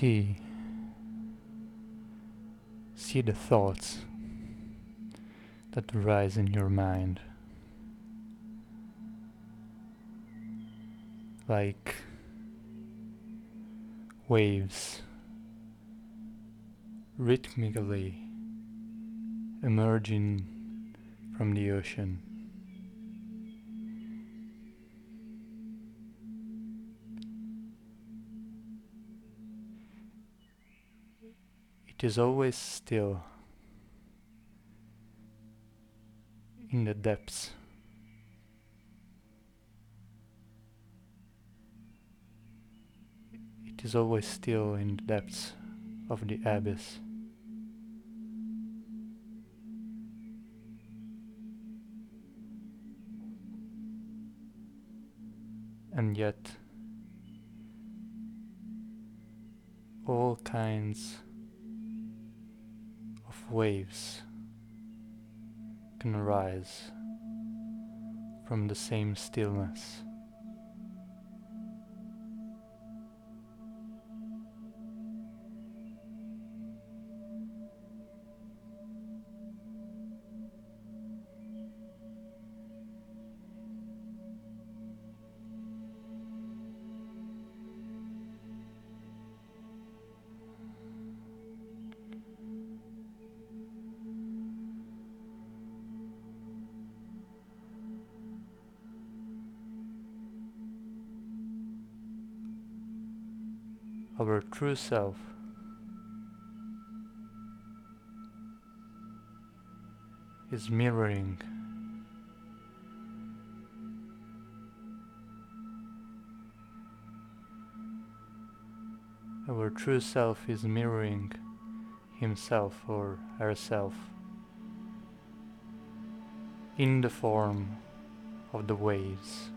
see see the thoughts that rise in your mind like waves rhythmically emerging from the ocean. It is always still in the depths. It is always still in the depths of the abyss. And yet, all kinds waves can arise from the same stillness. Our true self. is mirroring our true self is mirroring himself or herself in the form of the waves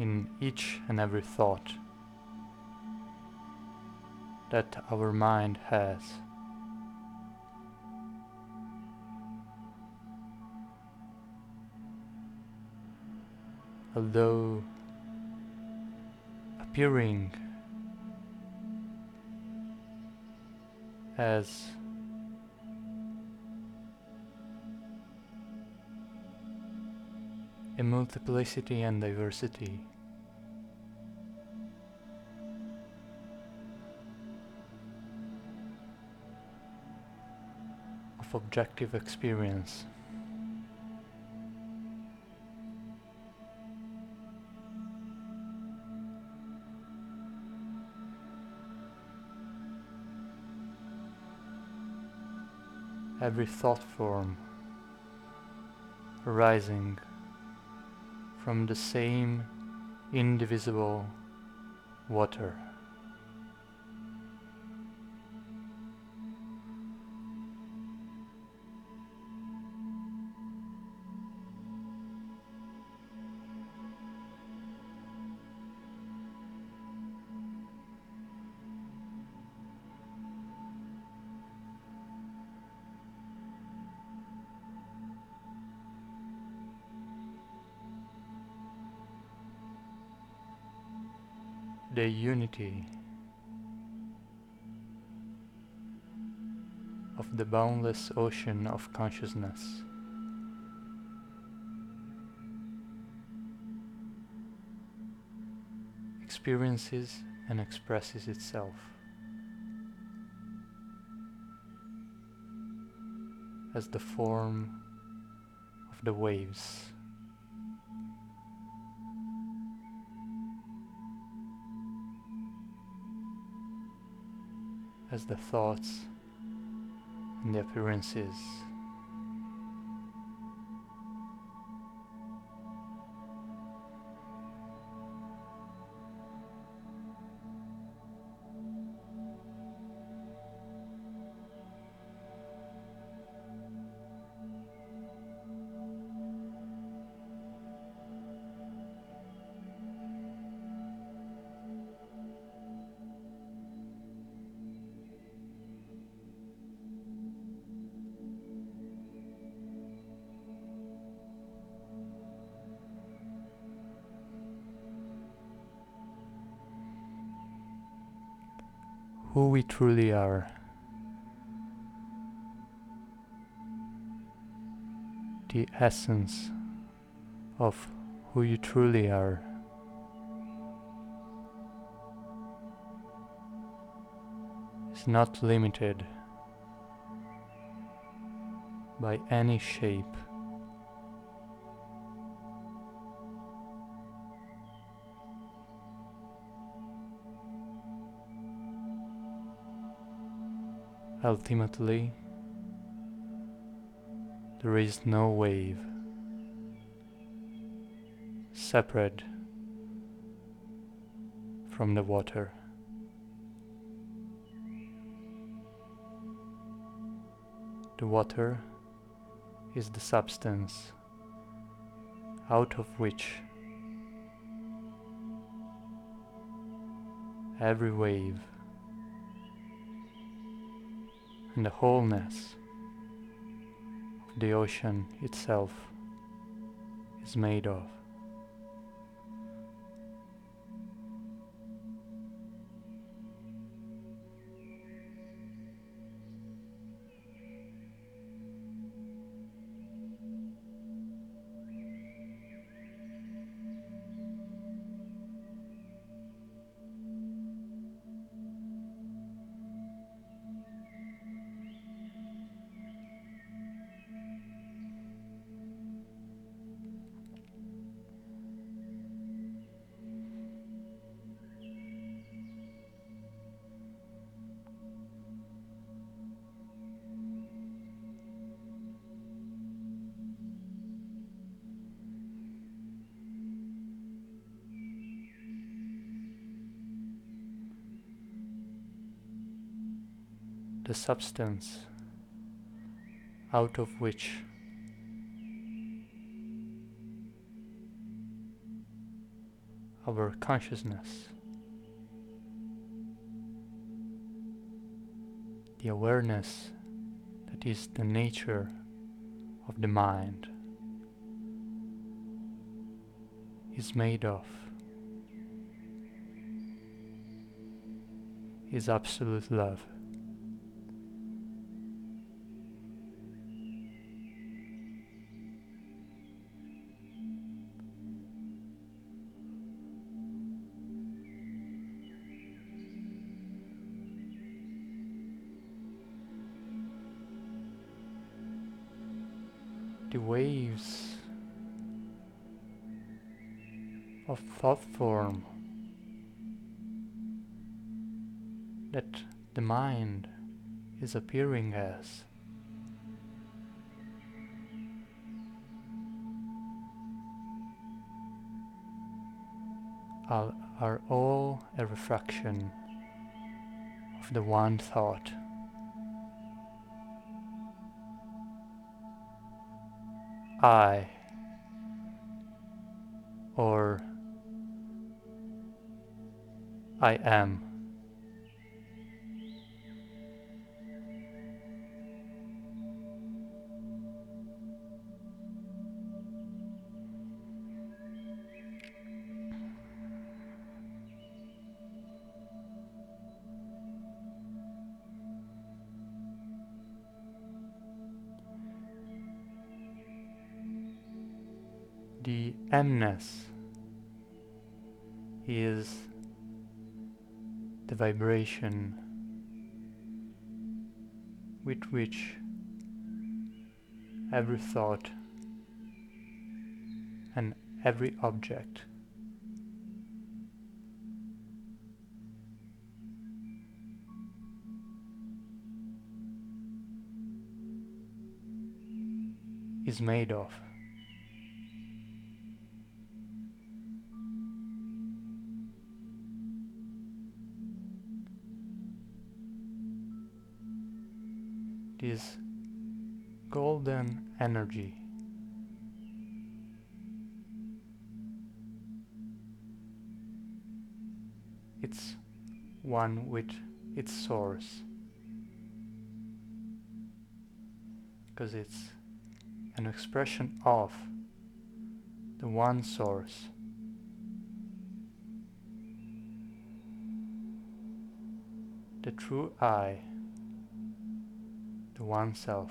in each and every thought that our mind has. Although appearing as a multiplicity and diversity objective experience. Every thought form arising from the same indivisible water. The unity of the boundless ocean of consciousness. experiences and expresses itself as the form of the waves as the thoughts and the appearances who we truly are. The essence of who you truly are. is not limited by any shape. Ultimately, there is no wave separate from the water. The water is the substance out of which every wave and the wholeness of the ocean itself is made of. The substance out of which our consciousness, the awareness that is the nature of the mind, is made of, is absolute love. Of thought form that the mind is appearing as. Are, all a reflection of the one thought. I or I am. the emness is the vibration with which every thought and every object is made of. This golden energy. It's one with its source. Because it's an expression of the one source. the true I, One Self.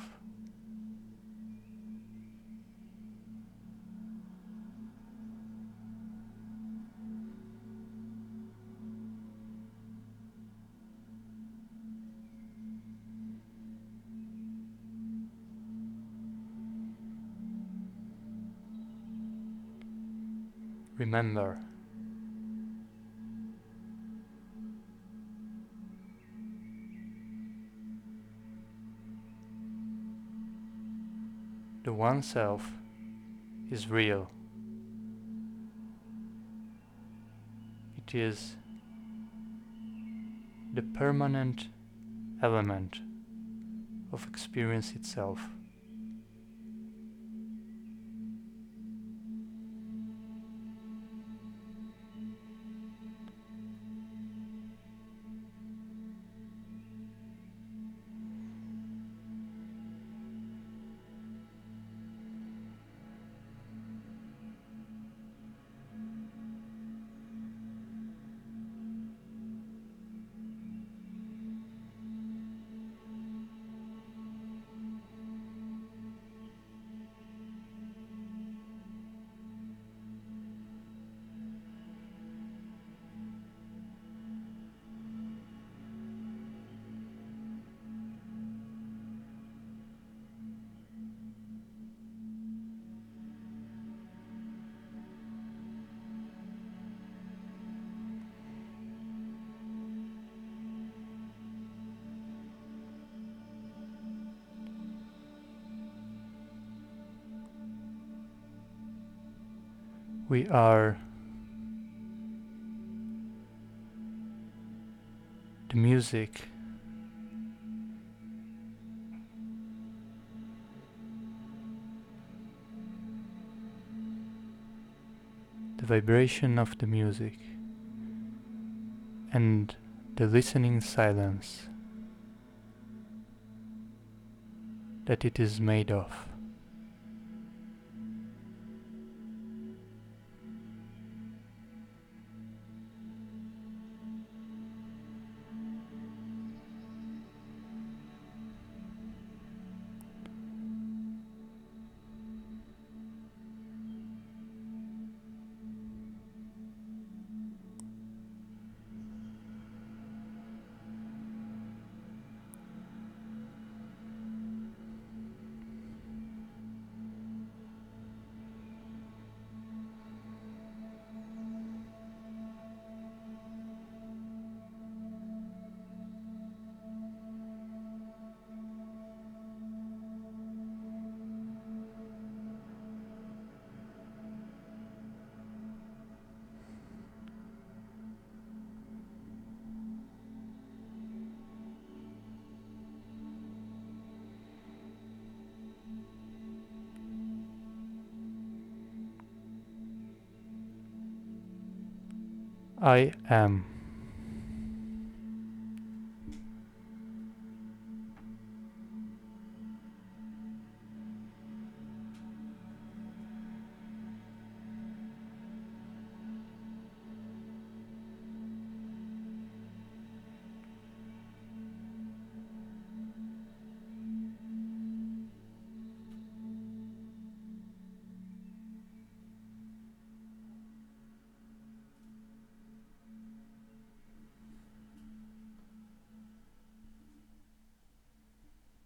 Remember the one self is real. It is the permanent element of experience itself. We are the music the vibration of the music and the listening silence that it is made of. I am.